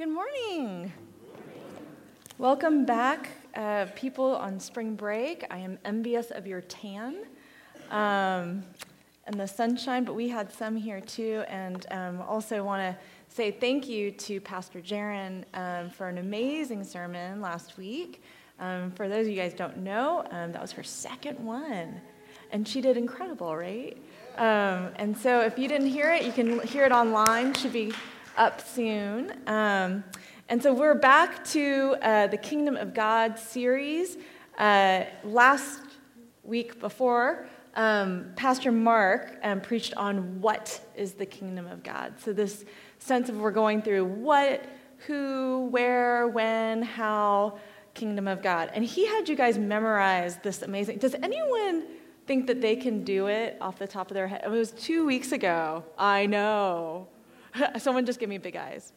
Good morning. Welcome back, uh, people on spring break. I am envious of your tan um, and the sunshine, but we had some here too. And um, also want to say thank you to Pastor Jaron um, for an amazing sermon last week. Um, for those of you guys don't know, um, that was her second one, and she did incredible, right? Um, and so if you didn't hear it, you can hear it online. Should be up soon. Um, and so we're back to uh, the Kingdom of God series. Uh, last week before, um, Pastor Mark um, preached on what is the kingdom of God. So, this sense of we're going through what, who, where, when, how, kingdom of God. And he had you guys memorize this amazing. Does anyone think that they can do it off the top of their head? It was two weeks ago. I know. Someone just give me big eyes.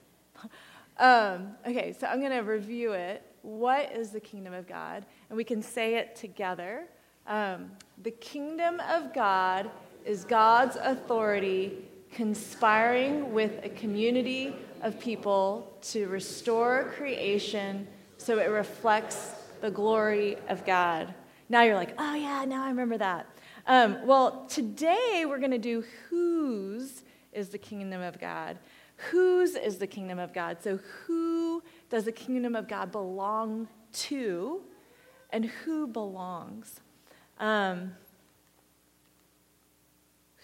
Um, okay, so I'm going to review it. What is the kingdom of God? And we can say it together. Um, the kingdom of God is God's authority conspiring with a community of people to restore creation so it reflects the glory of God. Now you're like, oh, yeah, now I remember that. Um, well, today we're going to do whose is the kingdom of God. Whose is the kingdom of God? So, who does the kingdom of God belong to, and who belongs? Um,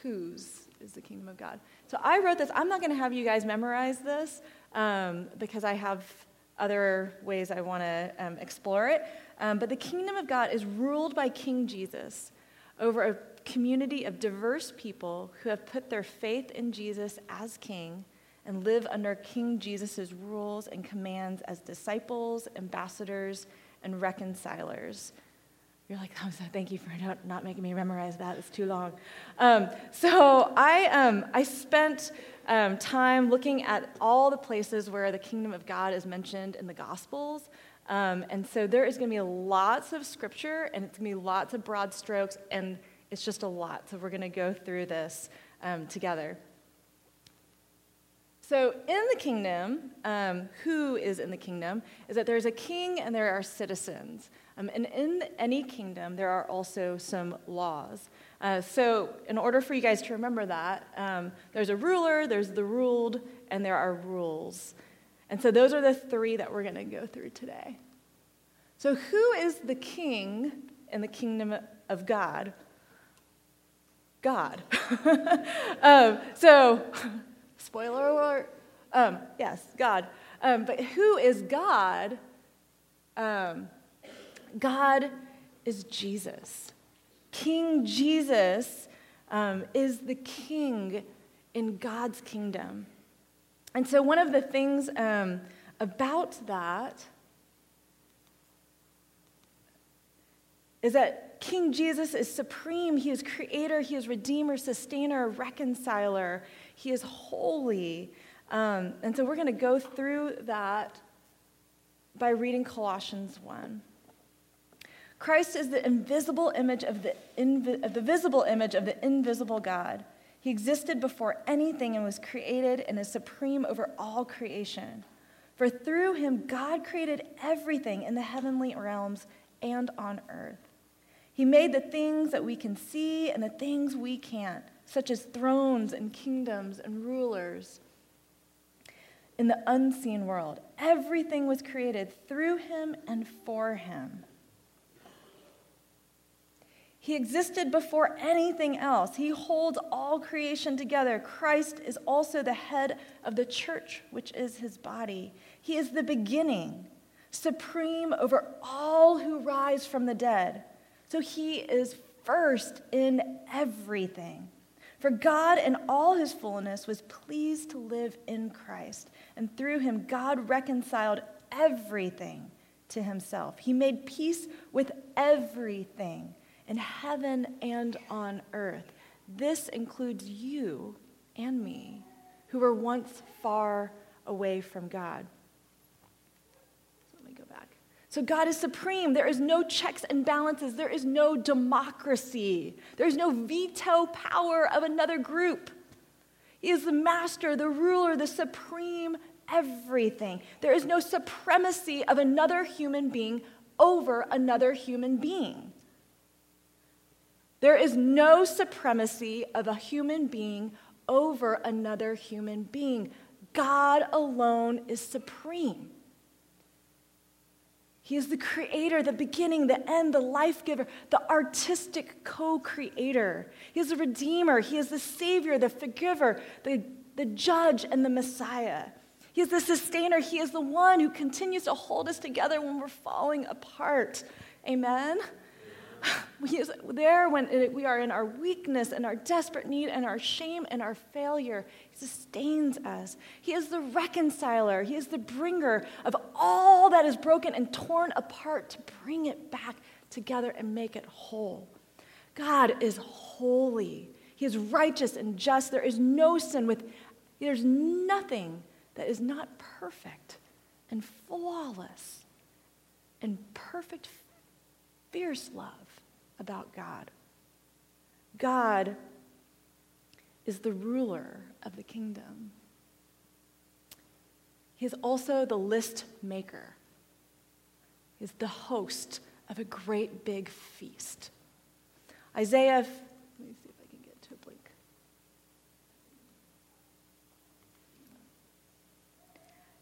whose is the kingdom of God? So, I wrote this. I'm not going to have you guys memorize this um, because I have other ways I want to um, explore it. Um, but the kingdom of God is ruled by King Jesus over a community of diverse people who have put their faith in Jesus as king and live under King Jesus' rules and commands as disciples, ambassadors, and reconcilers. You're like, oh, thank you for not, not making me memorize that. It's too long. Um, so I, um, I spent um, time looking at all the places where the kingdom of God is mentioned in the Gospels. Um, and so there is going to be lots of scripture, and it's going to be lots of broad strokes, and it's just a lot. So we're going to go through this um, together. So, in the kingdom, um, who is in the kingdom is that there's a king and there are citizens. Um, and in any kingdom, there are also some laws. Uh, so, in order for you guys to remember that, um, there's a ruler, there's the ruled, and there are rules. And so, those are the three that we're going to go through today. So, who is the king in the kingdom of God? God. um, so, spoiler alert. Um, yes, God. Um, but who is God? Um, God is Jesus. King Jesus um, is the king in God's kingdom. And so, one of the things um, about that is that King Jesus is supreme. He is creator, he is redeemer, sustainer, reconciler. He is holy. Um, and so we're going to go through that by reading Colossians 1. Christ is the invisible image of the, of the visible image of the invisible God. He existed before anything and was created and is supreme over all creation. For through him, God created everything in the heavenly realms and on earth. He made the things that we can see and the things we can't, such as thrones and kingdoms and rulers in the unseen world. Everything was created through him and for him. He existed before anything else. He holds all creation together. Christ is also the head of the church, which is his body. He is the beginning, supreme over all who rise from the dead. So he is first in everything. For God, in all his fullness, was pleased to live in Christ, and through him, God reconciled everything to himself. He made peace with everything in heaven and on earth. This includes you and me, who were once far away from God. So God is supreme. There is no checks and balances. There is no democracy. There is no veto power of another group. He is the master, the ruler, the supreme everything. There is no supremacy of another human being over another human being. There is no supremacy of a human being over another human being. God alone is supreme. He is the creator, the beginning, the end, the life giver, the artistic co creator. He is the redeemer. He is the savior, the forgiver, the, the judge, and the Messiah. He is the sustainer. He is the one who continues to hold us together when we're falling apart. Amen. He is there when uh, we are in our weakness and our desperate need and our shame and our failure. He sustains us. He is the reconciler. He is the bringer of all that is broken and torn apart to bring it back together and make it whole. God is holy. He is righteous and just. There is no sin with there's nothing that is not perfect and flawless and perfect fierce love about God. God is the ruler of the kingdom. He is also the list maker. He is the host of a great big feast. Isaiah, let me see if I can get to a blink.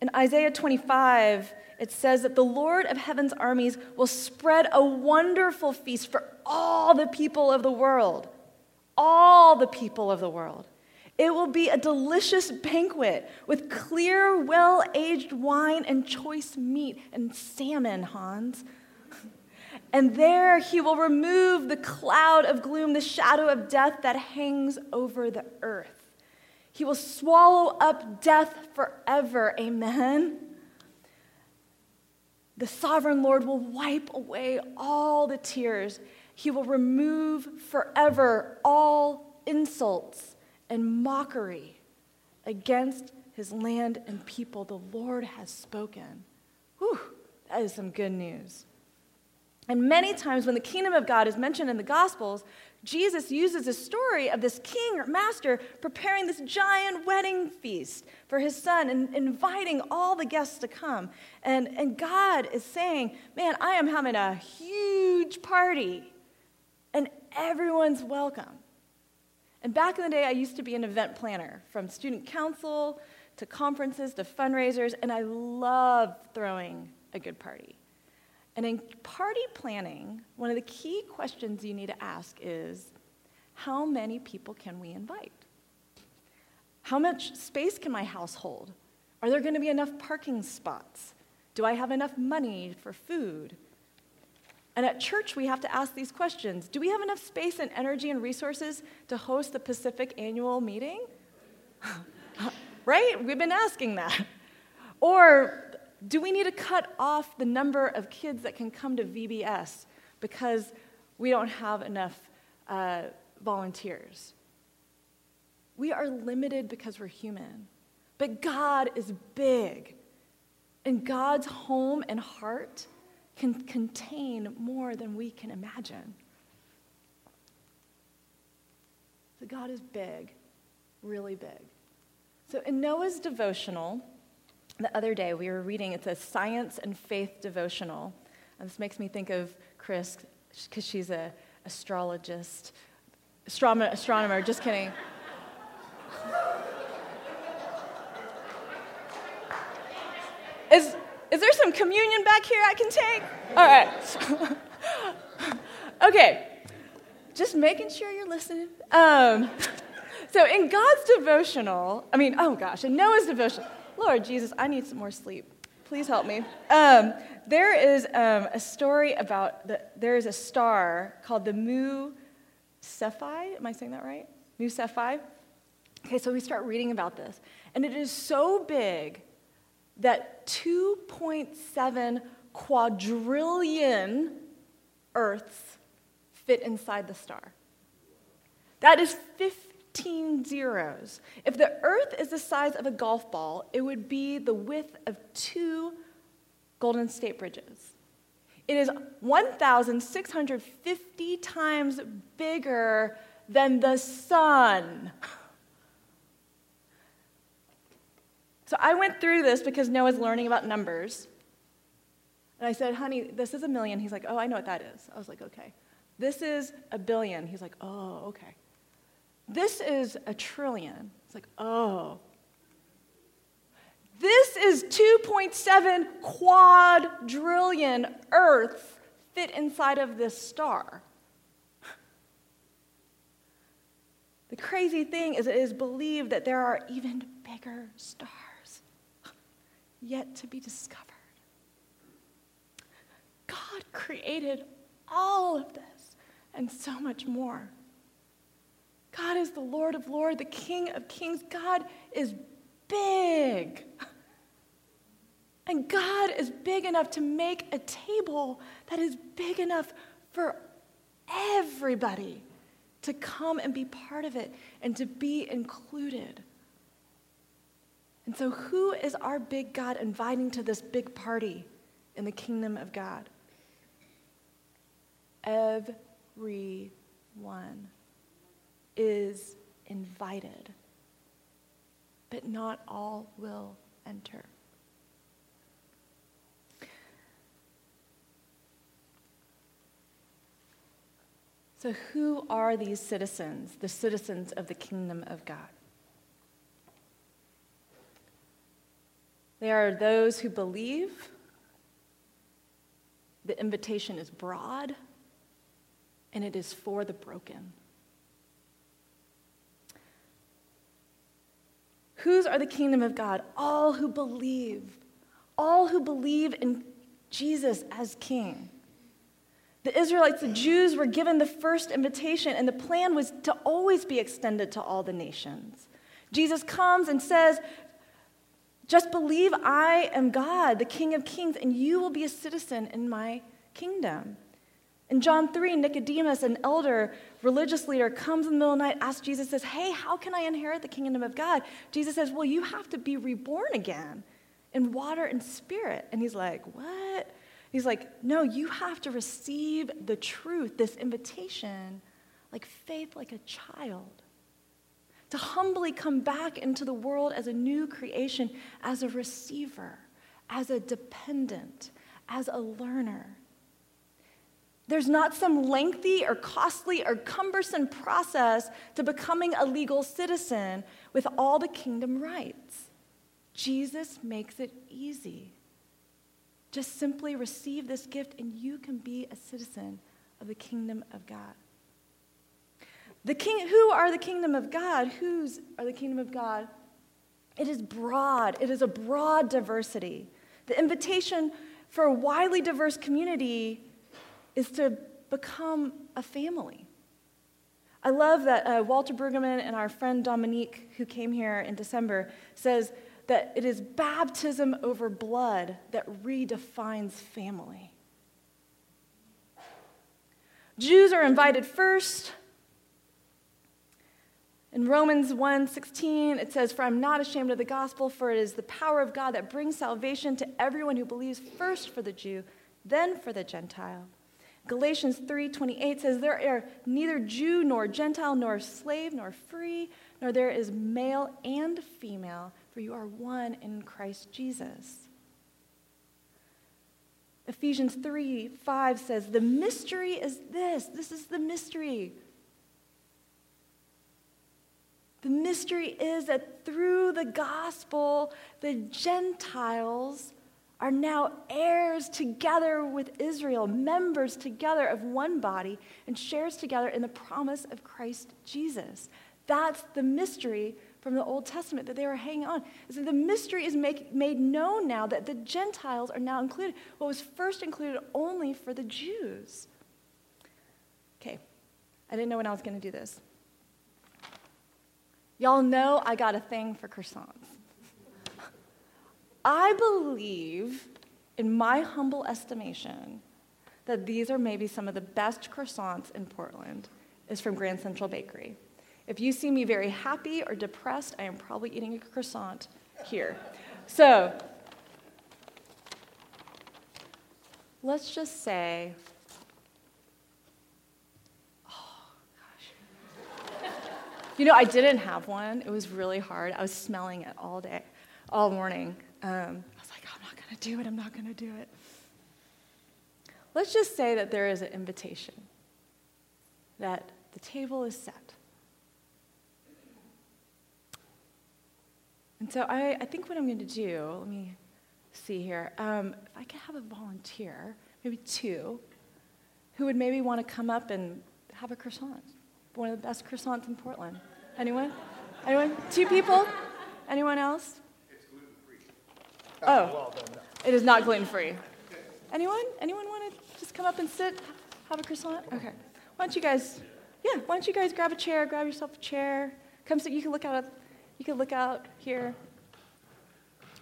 In Isaiah 25, it says that the Lord of heaven's armies will spread a wonderful feast for all the people of the world. All the people of the world. It will be a delicious banquet with clear, well aged wine and choice meat and salmon, Hans. And there he will remove the cloud of gloom, the shadow of death that hangs over the earth. He will swallow up death forever. Amen. The sovereign Lord will wipe away all the tears. He will remove forever all insults and mockery against his land and people. The Lord has spoken. Whew, that is some good news. And many times when the kingdom of God is mentioned in the Gospels, Jesus uses a story of this king or master preparing this giant wedding feast for his son and inviting all the guests to come. And, and God is saying, Man, I am having a huge party, everyone's welcome. And back in the day, I used to be an event planner from student council to conferences to fundraisers, and I love throwing a good party. And in party planning, one of the key questions you need to ask is how many people can we invite? How much space can my house hold? Are there going to be enough parking spots? Do I have enough money for food? And at church, we have to ask these questions Do we have enough space and energy and resources to host the Pacific annual meeting? right? We've been asking that. Or do we need to cut off the number of kids that can come to VBS because we don't have enough uh, volunteers? We are limited because we're human. But God is big. And God's home and heart can contain more than we can imagine. So God is big, really big. So in Noah's devotional, the other day we were reading, it's a science and faith devotional. And this makes me think of Chris, because she's a astrologist, astronomer, astronomer just kidding. Is, is there some communion back here I can take? All right. okay, just making sure you're listening. Um, so, in God's devotional, I mean, oh gosh, in Noah's devotional, Lord Jesus, I need some more sleep. Please help me. Um, there is um, a story about the, there is a star called the Mu Cephei. Am I saying that right? Mu Cephei. Okay, so we start reading about this, and it is so big that 2.7 quadrillion Earths fit inside the star. That is 15 zeros. If the Earth is the size of a golf ball, it would be the width of two Golden State Bridges. It is 1,650 times bigger than the sun. So I went through this because Noah's learning about numbers. And I said, honey, this is a million. He's like, oh, I know what that is. I was like, okay. This is a billion. He's like, oh, okay. This is a trillion. It's like, oh. This is 2.7 quadrillion Earths fit inside of this star. The crazy thing is, it is believed that there are even bigger stars yet to be discovered. God created all of this and so much more. God is the Lord of Lords, the King of Kings. God is big. And God is big enough to make a table that is big enough for everybody to come and be part of it and to be included. And so, who is our big God inviting to this big party in the kingdom of God? Everyone is invited, but not all will enter. So, who are these citizens, the citizens of the kingdom of God? They are those who believe. The invitation is broad and it is for the broken. Whose are the kingdom of God? All who believe. All who believe in Jesus as king. The Israelites, the Jews, were given the first invitation, and the plan was to always be extended to all the nations. Jesus comes and says, Just believe I am God, the King of Kings, and you will be a citizen in my kingdom. In John 3, Nicodemus, an elder religious leader, comes in the middle of the night, asks Jesus, says, Hey, how can I inherit the kingdom of God? Jesus says, Well, you have to be reborn again in water and spirit. And he's like, What? He's like, No, you have to receive the truth, this invitation, like faith, like a child. To humbly come back into the world as a new creation, as a receiver, as a dependent, as a learner. There's not some lengthy or costly or cumbersome process to becoming a legal citizen with all the kingdom rights. Jesus makes it easy. Just simply receive this gift, and you can be a citizen of the kingdom of God. The king, who are the kingdom of God? Whose are the kingdom of God? It is broad. It is a broad diversity. The invitation for a widely diverse community is to become a family. I love that uh, Walter Brueggemann and our friend Dominique, who came here in December, says that it is baptism over blood that redefines family. Jews are invited first. In Romans 1:16 it says for I'm not ashamed of the gospel for it is the power of God that brings salvation to everyone who believes first for the Jew then for the Gentile. Galatians 3:28 says there are neither Jew nor Gentile nor slave nor free nor there is male and female for you are one in Christ Jesus. Ephesians 3 5 says, The mystery is this. This is the mystery. The mystery is that through the gospel, the Gentiles are now heirs together with Israel, members together of one body, and shares together in the promise of Christ Jesus. That's the mystery from the Old Testament that they were hanging on. So the mystery is make, made known now that the Gentiles are now included. What was first included only for the Jews. Okay, I didn't know when I was going to do this. Y'all know I got a thing for croissants. I believe, in my humble estimation, that these are maybe some of the best croissants in Portland, is from Grand Central Bakery. If you see me very happy or depressed, I am probably eating a croissant here. So, let's just say, oh gosh. You know, I didn't have one. It was really hard. I was smelling it all day. all morning. Um, I was like, I'm not going to do it. I'm not going to do it. Let's just say that there is an invitation, that the table is set. And so I, I think what I'm going to do, let me see here. Um, if I could have a volunteer, maybe two, who would maybe want to come up and have a croissant. One of the best croissants in Portland. Anyone? Anyone? Two people? Anyone else? It's gluten free. Oh, well done, it is not gluten free. Anyone? Anyone want to just come up and sit, have a croissant? Okay. Why don't you guys? Yeah. Why don't you guys grab a chair? Grab yourself a chair. Come sit. You can look out. You can look out here.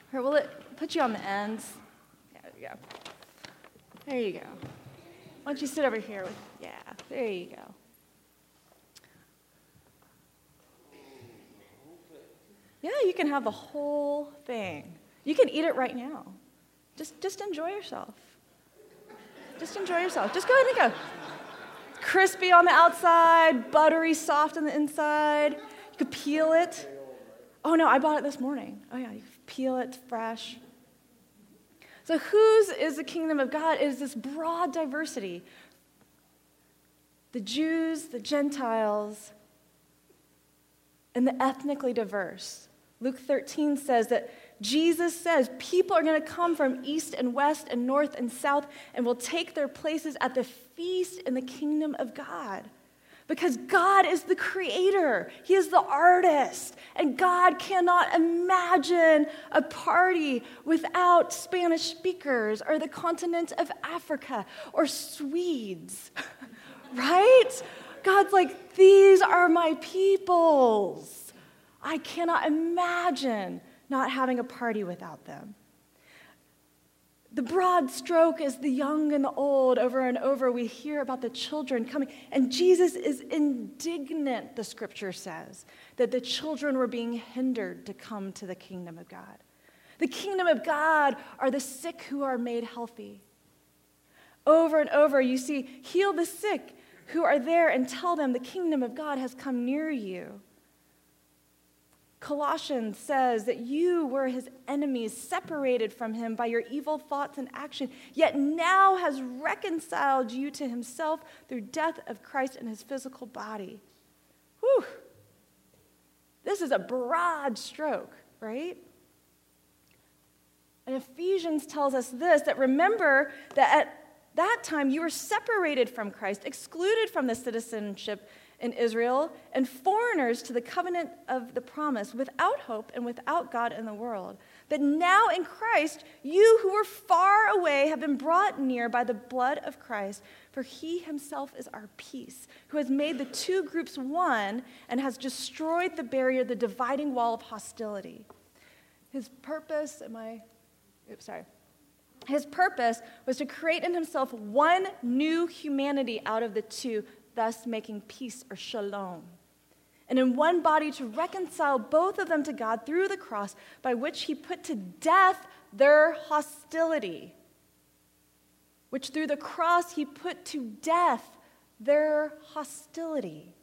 Here, will it put you on the ends? Yeah, There you go. There you go. Why don't you sit over here? With, yeah. There you go. Yeah, you can have the whole thing. You can eat it right now. Just, just enjoy yourself. Just enjoy yourself. Just go ahead and go. Crispy on the outside, buttery soft on the inside. You could peel it. Oh no, I bought it this morning. Oh yeah, you peel it fresh. So, whose is the kingdom of God? It is this broad diversity the Jews, the Gentiles, and the ethnically diverse. Luke 13 says that Jesus says people are going to come from east and west and north and south and will take their places at the feast in the kingdom of God. Because God is the creator, He is the artist, and God cannot imagine a party without Spanish speakers or the continent of Africa or Swedes, right? God's like, these are my peoples. I cannot imagine not having a party without them. The broad stroke is the young and the old. Over and over, we hear about the children coming. And Jesus is indignant, the scripture says, that the children were being hindered to come to the kingdom of God. The kingdom of God are the sick who are made healthy. Over and over, you see, heal the sick who are there and tell them the kingdom of God has come near you. Colossians says that you were his enemies, separated from him by your evil thoughts and action, yet now has reconciled you to himself through death of Christ in his physical body. Whew. This is a broad stroke, right? And Ephesians tells us this that remember that at that time you were separated from Christ, excluded from the citizenship in Israel, and foreigners to the covenant of the promise, without hope and without God in the world. But now in Christ, you who were far away have been brought near by the blood of Christ, for he himself is our peace, who has made the two groups one and has destroyed the barrier, the dividing wall of hostility. His purpose, am I, oops, sorry. His purpose was to create in himself one new humanity out of the two, thus making peace or shalom. And in one body to reconcile both of them to God through the cross, by which he put to death their hostility. Which through the cross he put to death their hostility.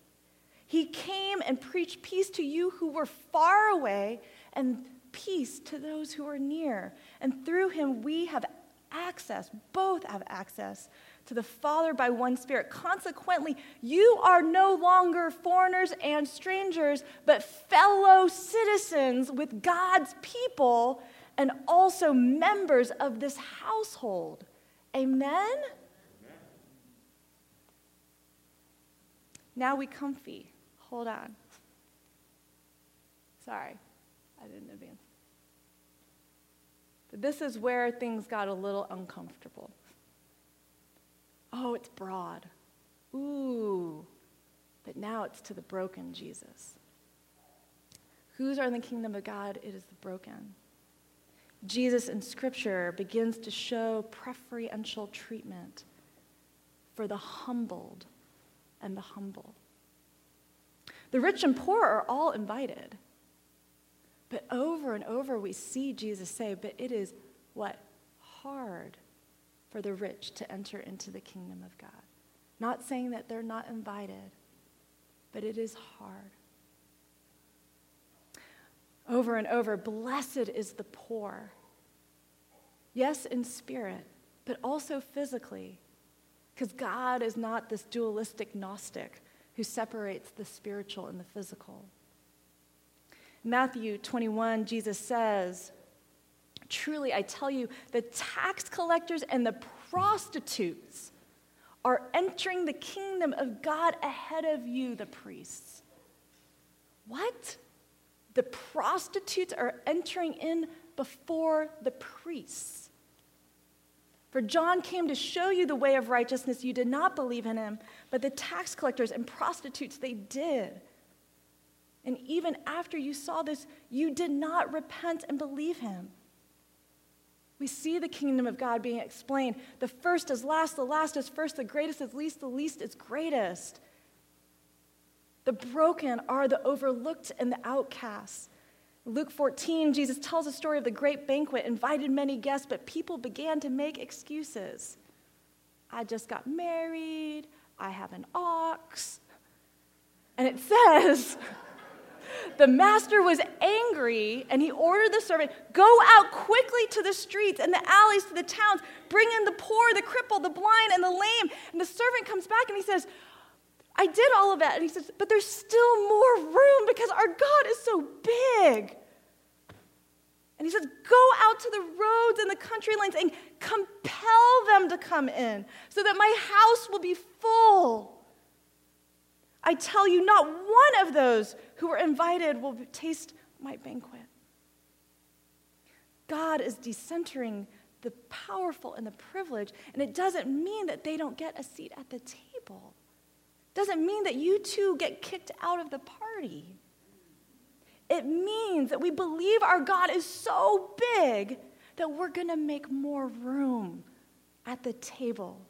He came and preached peace to you who were far away and peace to those who are near. And through him we have access, both have access to the Father by one Spirit. Consequently, you are no longer foreigners and strangers, but fellow citizens with God's people and also members of this household. Amen? Now we comfy. Hold on. Sorry, I didn't advance. But this is where things got a little uncomfortable. Oh, it's broad. Ooh. But now it's to the broken Jesus. Whose are in the kingdom of God? It is the broken. Jesus in Scripture begins to show preferential treatment for the humbled and the humble. The rich and poor are all invited. But over and over we see Jesus say, but it is what? Hard for the rich to enter into the kingdom of God. Not saying that they're not invited, but it is hard. over and over Blessed is the poor. Yes, in spirit, but also physically. Because God is not this dualistic Gnostic who separates the spiritual and the physical. Matthew 21, Jesus says, Truly, I tell you, the tax collectors and the prostitutes are entering the kingdom of God ahead of you, the priests. What? The prostitutes are entering in before the priests. For John came to show you the way of righteousness. You did not believe in him, but the tax collectors and prostitutes, they did. And even after you saw this, you did not repent and believe him. We see the kingdom of God being explained. The first is last, the last is first, the greatest is least, the least is greatest. The broken are the overlooked and the outcasts. Luke 14, Jesus tells a story of the great banquet, invited many guests, but people began to make excuses. I just got married, I have an ox. And it says, the master was angry and he ordered the servant, Go out quickly to the streets and the alleys to the towns, bring in the poor, the crippled, the blind, and the lame. And the servant comes back and he says, I did all of that. And he says, But there's still more room because our God is so big. And he says, Go out to the roads and the country lanes and compel them to come in so that my house will be full. I tell you, not one of those who were invited will taste my banquet. God is decentering the powerful and the privileged, and it doesn't mean that they don't get a seat at the table It doesn't mean that you too get kicked out of the party. It means that we believe our God is so big that we're going to make more room at the table.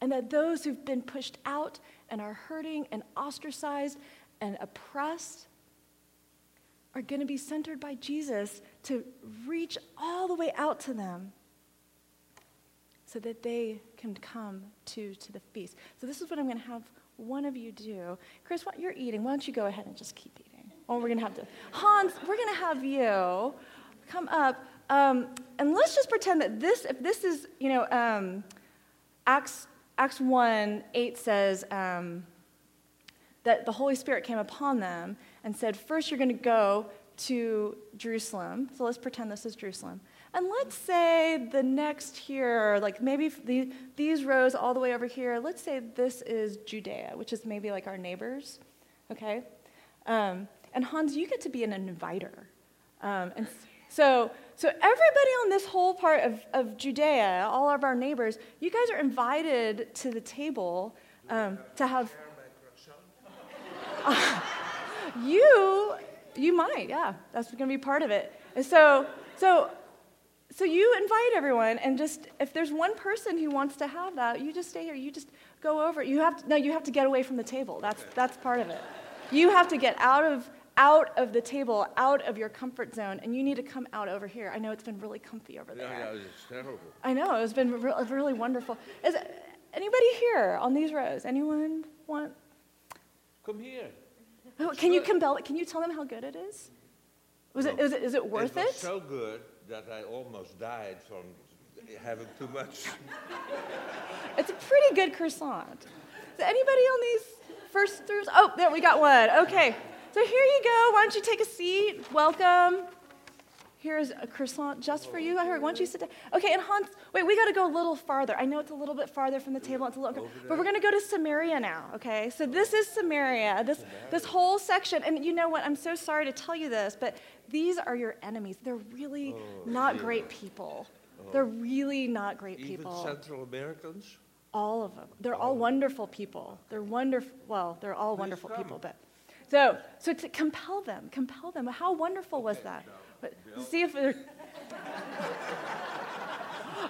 And that those who've been pushed out and are hurting and ostracized and oppressed are going to be centered by Jesus to reach all the way out to them so that they can come to, to the feast. So, this is what I'm going to have one of you do. Chris, what you're eating, why don't you go ahead and just keep eating? Oh, we're going to have to. Hans, we're going to have you come up. Um, and let's just pretend that this, if this is, you know, um, Acts, Acts 1 8 says um, that the Holy Spirit came upon them and said, First, you're going to go to Jerusalem. So let's pretend this is Jerusalem. And let's say the next here, like maybe the, these rows all the way over here, let's say this is Judea, which is maybe like our neighbors, okay? Um, and Hans, you get to be an inviter. Um, and so, so everybody on this whole part of, of Judea, all of our neighbors, you guys are invited to the table um, to have. You, you might, yeah. That's going to be part of it. And so, so so you invite everyone, and just if there's one person who wants to have that, you just stay here. You just go over. You have to, no, you have to get away from the table. That's that's part of it. You have to get out of out of the table, out of your comfort zone, and you need to come out over here. I know it's been really comfy over there. Yeah, it's terrible. I know it's been re- really wonderful. Is anybody here on these rows? Anyone want? Come here. Oh, can you compel? Can you tell them how good it is? Was no. it, is it, is it worth it? It? so good that I almost died from having too much. it's a pretty good croissant. Is anybody on these first throughs? Oh, there we got one. Okay. So here you go. Why don't you take a seat? Welcome. Here's a croissant just for you. I heard. Why don't you sit down? Okay, and Hans, wait, we got to go a little farther. I know it's a little bit farther from the table. It's a little, but we're going to go to Samaria now. Okay, so this is Samaria. This this whole section, and you know what? I'm so sorry to tell you this, but these are your enemies. They're really oh, not great people. Oh. They're really not great Even people. Central Americans? All of them. They're oh. all wonderful people. They're wonderful. Well, they're all Please wonderful come. people, but so so to compel them, compel them. How wonderful was that? But see if they're.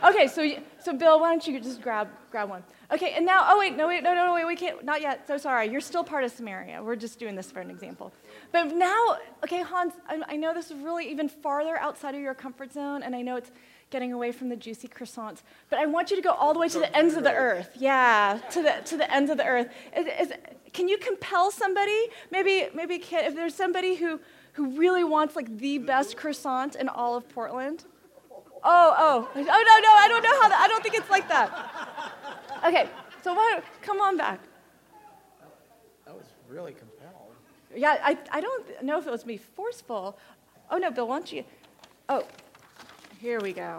okay, so so Bill, why don't you just grab grab one? Okay, and now, oh wait, no wait, no no no wait, we can't, not yet. So sorry, you're still part of Samaria. We're just doing this for an example. But now, okay, Hans, I, I know this is really even farther outside of your comfort zone, and I know it's getting away from the juicy croissants. But I want you to go all the way to the ends of the earth. Yeah, to the to the ends of the earth. Is, is, can you compel somebody? Maybe maybe can, if there's somebody who who really wants like the best croissant in all of Portland? Oh, oh, oh, no, no, I don't know how that, I don't think it's like that. Okay, so come on back. That was really compelled. Yeah, I, I don't know if it was me forceful. Oh, no, Bill, why don't you? Oh, here we go.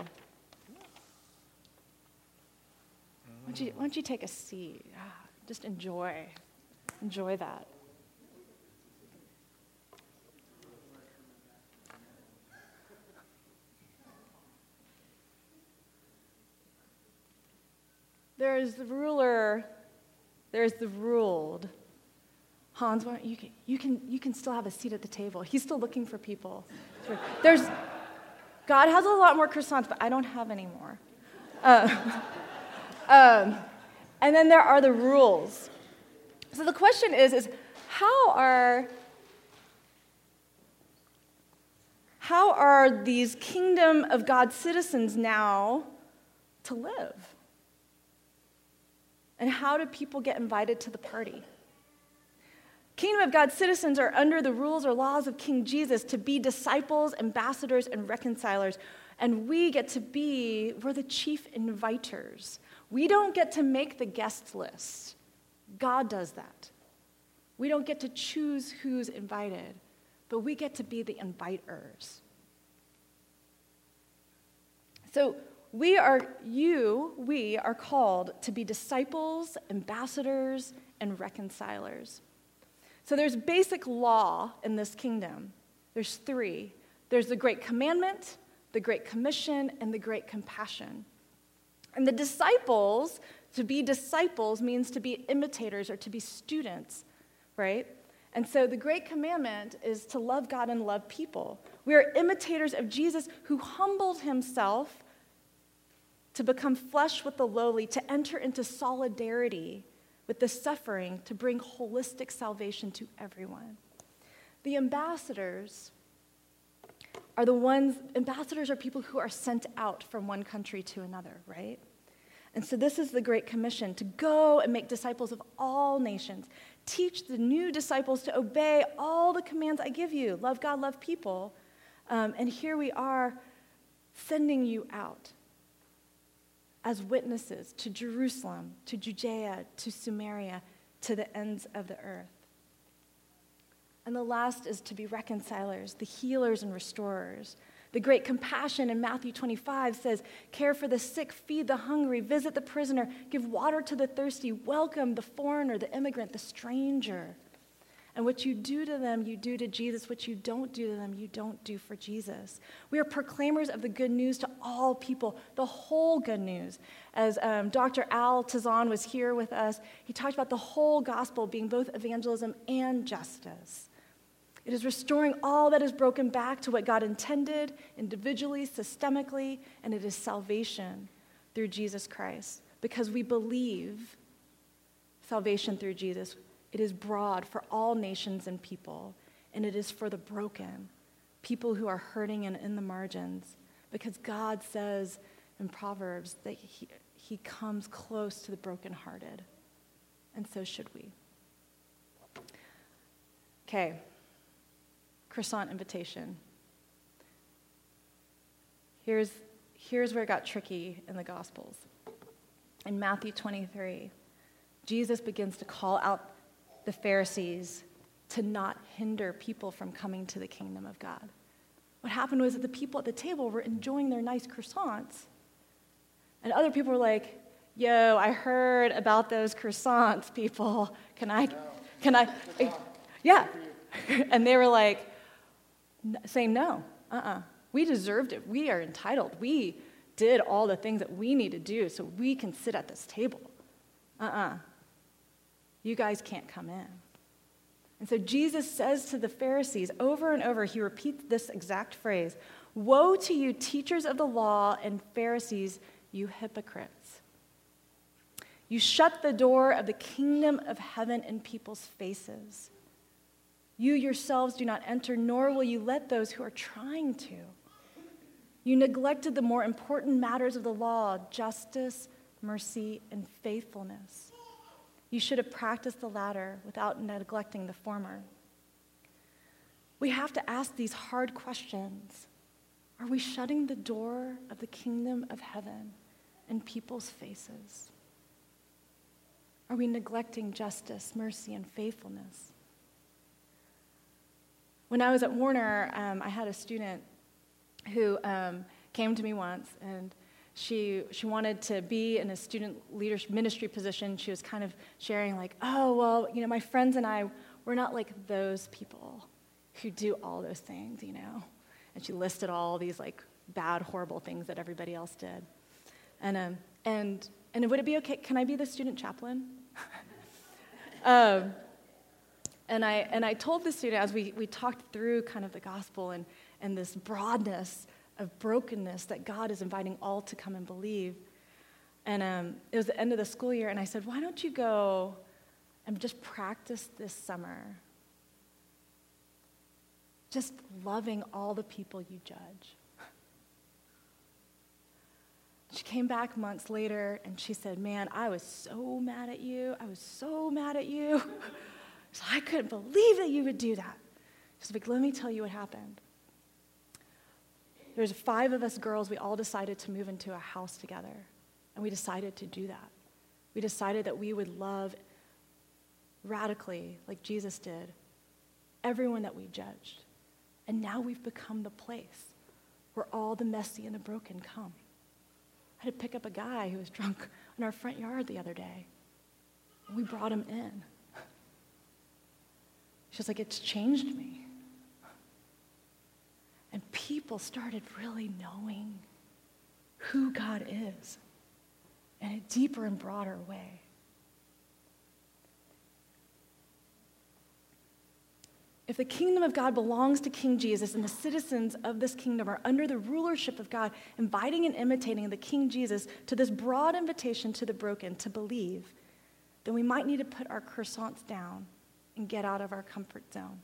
Why don't you, why don't you take a seat? Ah, just enjoy. Enjoy that. There's the ruler, there's the ruled. Hans, you can, you, can, you can still have a seat at the table. He's still looking for people. There's, God has a lot more croissants, but I don't have any more. Uh, um, and then there are the rules. So the question is, is how are how are these kingdom of God citizens now to live? And how do people get invited to the party? Kingdom of God citizens are under the rules or laws of King Jesus to be disciples, ambassadors, and reconcilers. And we get to be, we're the chief inviters. We don't get to make the guest list, God does that. We don't get to choose who's invited, but we get to be the inviters. So, we are, you, we are called to be disciples, ambassadors, and reconcilers. So there's basic law in this kingdom. There's three there's the Great Commandment, the Great Commission, and the Great Compassion. And the disciples, to be disciples means to be imitators or to be students, right? And so the Great Commandment is to love God and love people. We are imitators of Jesus who humbled himself to become flesh with the lowly, to enter into solidarity with the suffering to bring holistic salvation to everyone. The ambassadors are the ones, ambassadors are people who are sent out from one country to another, right? And so this is the Great Commission to go and make disciples of all nations. Teach the new disciples to obey all the commands I give you love God, love people. Um, and here we are sending you out as witnesses to Jerusalem, to Judea, to Samaria, to the ends of the earth. And the last is to be reconcilers, the healers and restorers. The great compassion in Matthew 25 says, Care for the sick, feed the hungry, visit the prisoner, give water to the thirsty, welcome the foreigner, the immigrant, the stranger. And what you do to them, you do to Jesus. What you don't do to them, you don't do for Jesus. We are proclaimers of the good news to all people, the whole good news. As um, Dr. Al Tizon was here with us, he talked about the whole gospel being both evangelism and justice. It is restoring all that is broken back to what God intended, individually, systemically, and it is salvation through Jesus Christ. Because we believe salvation through Jesus it is broad for all nations and people, and it is for the broken, people who are hurting and in the margins. Because God says in Proverbs that He, he comes close to the brokenhearted, and so should we. Okay, croissant invitation. Here's, here's where it got tricky in the Gospels. In Matthew 23, Jesus begins to call out the Pharisees to not hinder people from coming to the kingdom of God. What happened was that the people at the table were enjoying their nice croissants, and other people were like, Yo, I heard about those croissants, people. Can I, can I, yeah. And they were like, saying, No, uh uh-uh. uh. We deserved it. We are entitled. We did all the things that we need to do so we can sit at this table. Uh uh-uh. uh you guys can't come in. And so Jesus says to the Pharisees over and over, he repeats this exact phrase Woe to you, teachers of the law and Pharisees, you hypocrites! You shut the door of the kingdom of heaven in people's faces. You yourselves do not enter, nor will you let those who are trying to. You neglected the more important matters of the law justice, mercy, and faithfulness. You should have practiced the latter without neglecting the former. We have to ask these hard questions. Are we shutting the door of the kingdom of heaven in people's faces? Are we neglecting justice, mercy, and faithfulness? When I was at Warner, um, I had a student who um, came to me once and she, she wanted to be in a student leadership ministry position. She was kind of sharing, like, oh, well, you know, my friends and I, we're not like those people who do all those things, you know. And she listed all these, like, bad, horrible things that everybody else did. And, um, and, and would it be okay? Can I be the student chaplain? um, and, I, and I told the student as we, we talked through kind of the gospel and, and this broadness of brokenness that God is inviting all to come and believe. And um, it was the end of the school year, and I said, Why don't you go and just practice this summer? Just loving all the people you judge. She came back months later and she said, Man, I was so mad at you. I was so mad at you. So I couldn't believe that you would do that. She's like, Let me tell you what happened. There's five of us girls, we all decided to move into a house together. And we decided to do that. We decided that we would love radically, like Jesus did, everyone that we judged. And now we've become the place where all the messy and the broken come. I had to pick up a guy who was drunk in our front yard the other day. And we brought him in. She's like, it's changed me. And people started really knowing who God is in a deeper and broader way. If the kingdom of God belongs to King Jesus and the citizens of this kingdom are under the rulership of God, inviting and imitating the King Jesus to this broad invitation to the broken to believe, then we might need to put our croissants down and get out of our comfort zone.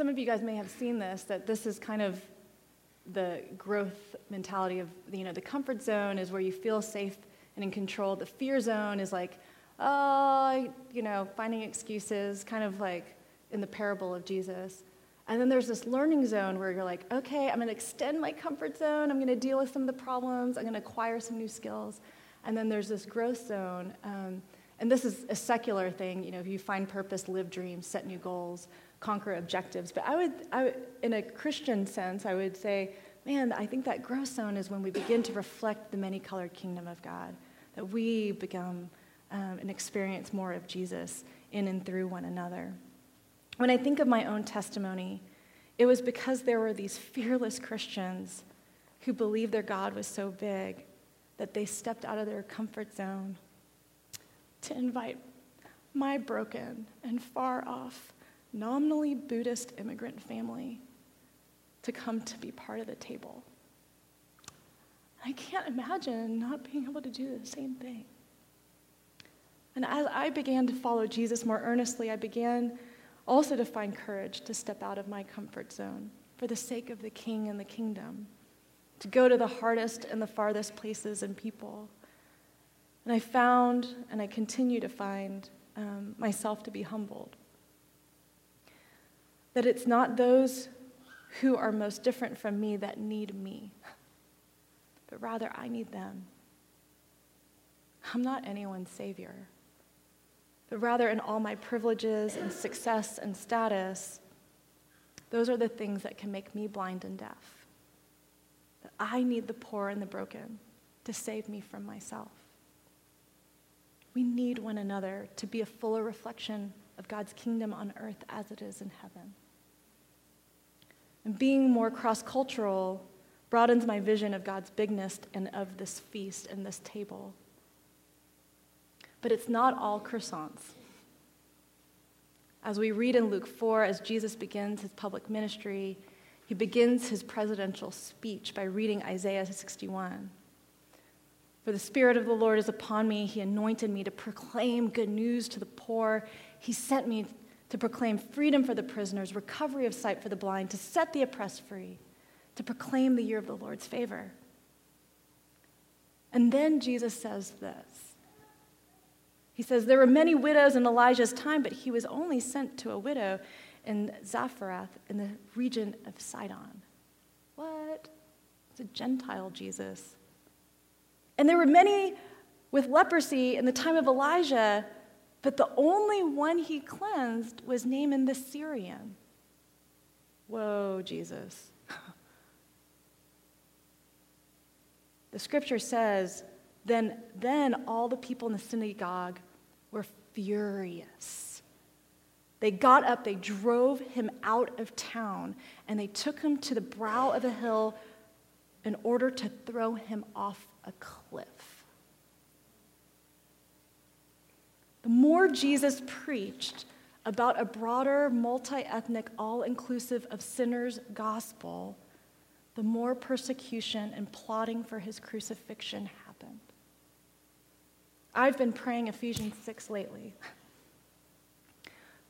Some of you guys may have seen this, that this is kind of the growth mentality of, you know, the comfort zone is where you feel safe and in control. The fear zone is like, oh, you know, finding excuses, kind of like in the parable of Jesus. And then there's this learning zone where you're like, okay, I'm going to extend my comfort zone. I'm going to deal with some of the problems. I'm going to acquire some new skills. And then there's this growth zone. Um, and this is a secular thing. You know, if you find purpose, live dreams, set new goals conquer objectives. But I would, I in a Christian sense, I would say, man, I think that growth zone is when we begin to reflect the many colored kingdom of God, that we become um, and experience more of Jesus in and through one another. When I think of my own testimony, it was because there were these fearless Christians who believed their God was so big that they stepped out of their comfort zone to invite my broken and far off nominally Buddhist immigrant family to come to be part of the table. I can't imagine not being able to do the same thing. And as I began to follow Jesus more earnestly, I began also to find courage to step out of my comfort zone for the sake of the king and the kingdom, to go to the hardest and the farthest places and people. And I found, and I continue to find, um, myself to be humbled that it's not those who are most different from me that need me, but rather I need them. I'm not anyone's savior, but rather in all my privileges and success and status, those are the things that can make me blind and deaf. That I need the poor and the broken to save me from myself. We need one another to be a fuller reflection of God's kingdom on earth as it is in heaven. And being more cross cultural broadens my vision of God's bigness and of this feast and this table. But it's not all croissants. As we read in Luke 4, as Jesus begins his public ministry, he begins his presidential speech by reading Isaiah 61. For the Spirit of the Lord is upon me. He anointed me to proclaim good news to the poor. He sent me to proclaim freedom for the prisoners, recovery of sight for the blind, to set the oppressed free, to proclaim the year of the Lord's favor. And then Jesus says this He says, There were many widows in Elijah's time, but he was only sent to a widow in Zarephath in the region of Sidon. What? It's a Gentile Jesus. And there were many with leprosy in the time of Elijah, but the only one he cleansed was Naaman the Syrian. Whoa, Jesus. the scripture says, then, then all the people in the synagogue were furious. They got up, they drove him out of town, and they took him to the brow of a hill in order to throw him off a cliff. The more Jesus preached about a broader, multi ethnic, all inclusive of sinners gospel, the more persecution and plotting for his crucifixion happened. I've been praying Ephesians 6 lately.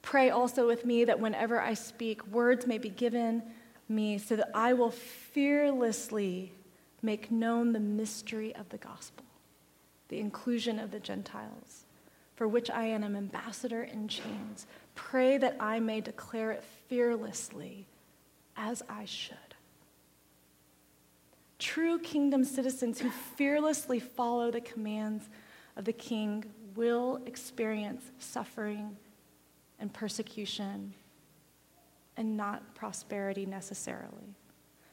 Pray also with me that whenever I speak, words may be given me so that I will fearlessly make known the mystery of the gospel, the inclusion of the Gentiles, for which I am an ambassador in chains. Pray that I may declare it fearlessly as I should. True kingdom citizens who fearlessly follow the commands of the king will experience suffering and persecution and not prosperity necessarily.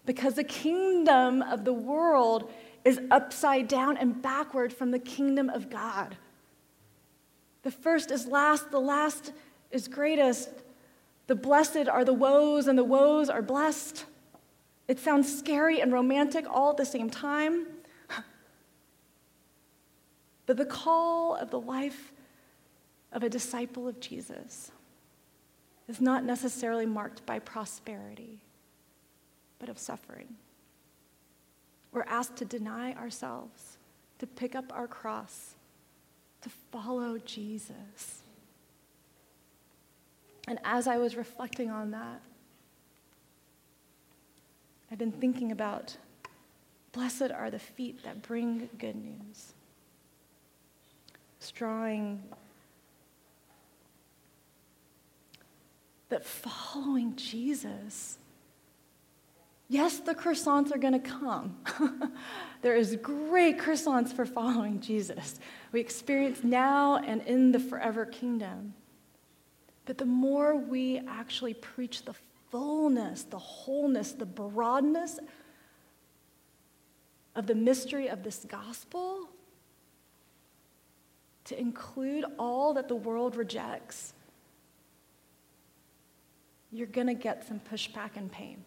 Because the kingdom of the world is upside down and backward from the kingdom of God. The first is last, the last is greatest. The blessed are the woes, and the woes are blessed. It sounds scary and romantic all at the same time. But the call of the life of a disciple of Jesus is not necessarily marked by prosperity, but of suffering. We're asked to deny ourselves, to pick up our cross, follow Jesus. And as I was reflecting on that, I've been thinking about blessed are the feet that bring good news, drawing that following Jesus, yes, the croissants are going to come. there is great croissants for following Jesus. We experience now and in the forever kingdom. But the more we actually preach the fullness, the wholeness, the broadness of the mystery of this gospel, to include all that the world rejects, you're going to get some pushback and pain.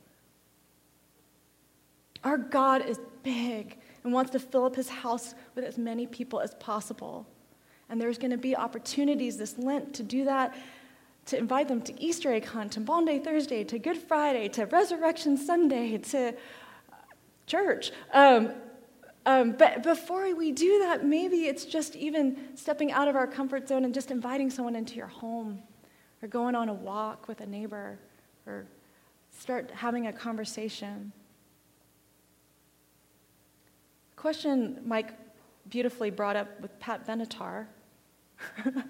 Our God is big and wants to fill up his house with as many people as possible. And there's going to be opportunities this Lent to do that, to invite them to Easter egg hunt, to Maundy Thursday, to Good Friday, to Resurrection Sunday, to church. Um, um, but before we do that, maybe it's just even stepping out of our comfort zone and just inviting someone into your home or going on a walk with a neighbor or start having a conversation. Question Mike beautifully brought up with Pat Benatar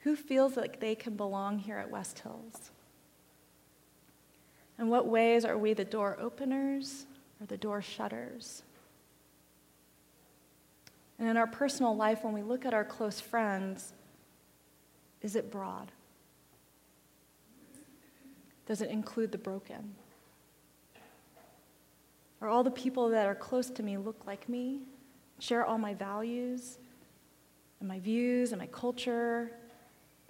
who feels like they can belong here at West Hills? In what ways are we the door openers or the door shutters? And in our personal life, when we look at our close friends, is it broad? Does it include the broken? Are all the people that are close to me look like me, share all my values and my views and my culture,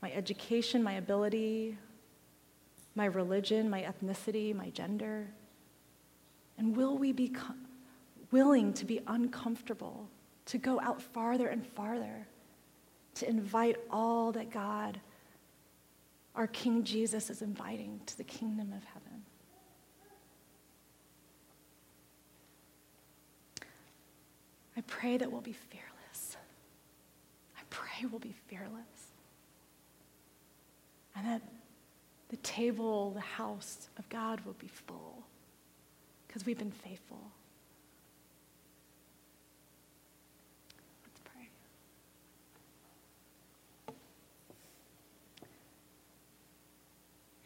my education, my ability, my religion, my ethnicity, my gender? And will we be willing to be uncomfortable, to go out farther and farther, to invite all that God our King Jesus is inviting to the kingdom of heaven. I pray that we'll be fearless. I pray we'll be fearless. And that the table, the house of God will be full because we've been faithful. Let's pray.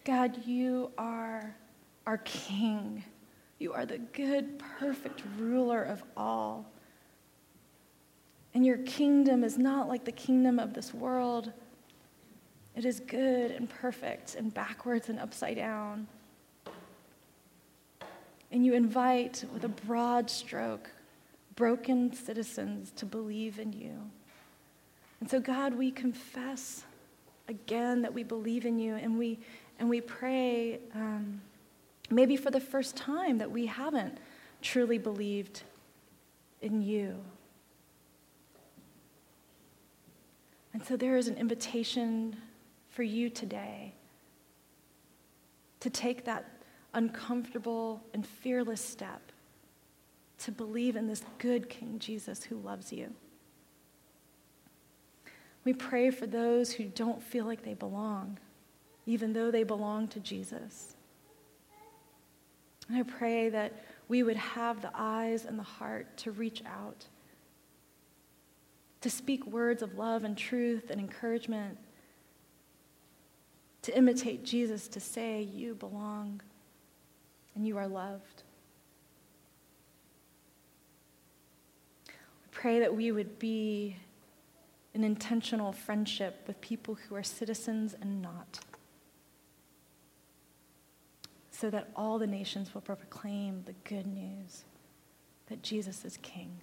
God, you are our King. You are the good, perfect ruler of all. And your kingdom is not like the kingdom of this world. It is good and perfect and backwards and upside down. And you invite, with a broad stroke, broken citizens to believe in you. And so, God, we confess again that we believe in you, and we, and we pray, um, maybe for the first time, that we haven't truly believed in you. And so, there is an invitation for you today to take that uncomfortable and fearless step to believe in this good King Jesus who loves you. We pray for those who don't feel like they belong, even though they belong to Jesus. And I pray that we would have the eyes and the heart to reach out, to speak words of love and truth and encouragement, to imitate Jesus, to say, You belong and you are loved. We pray that we would be an intentional friendship with people who are citizens and not, so that all the nations will proclaim the good news that Jesus is King.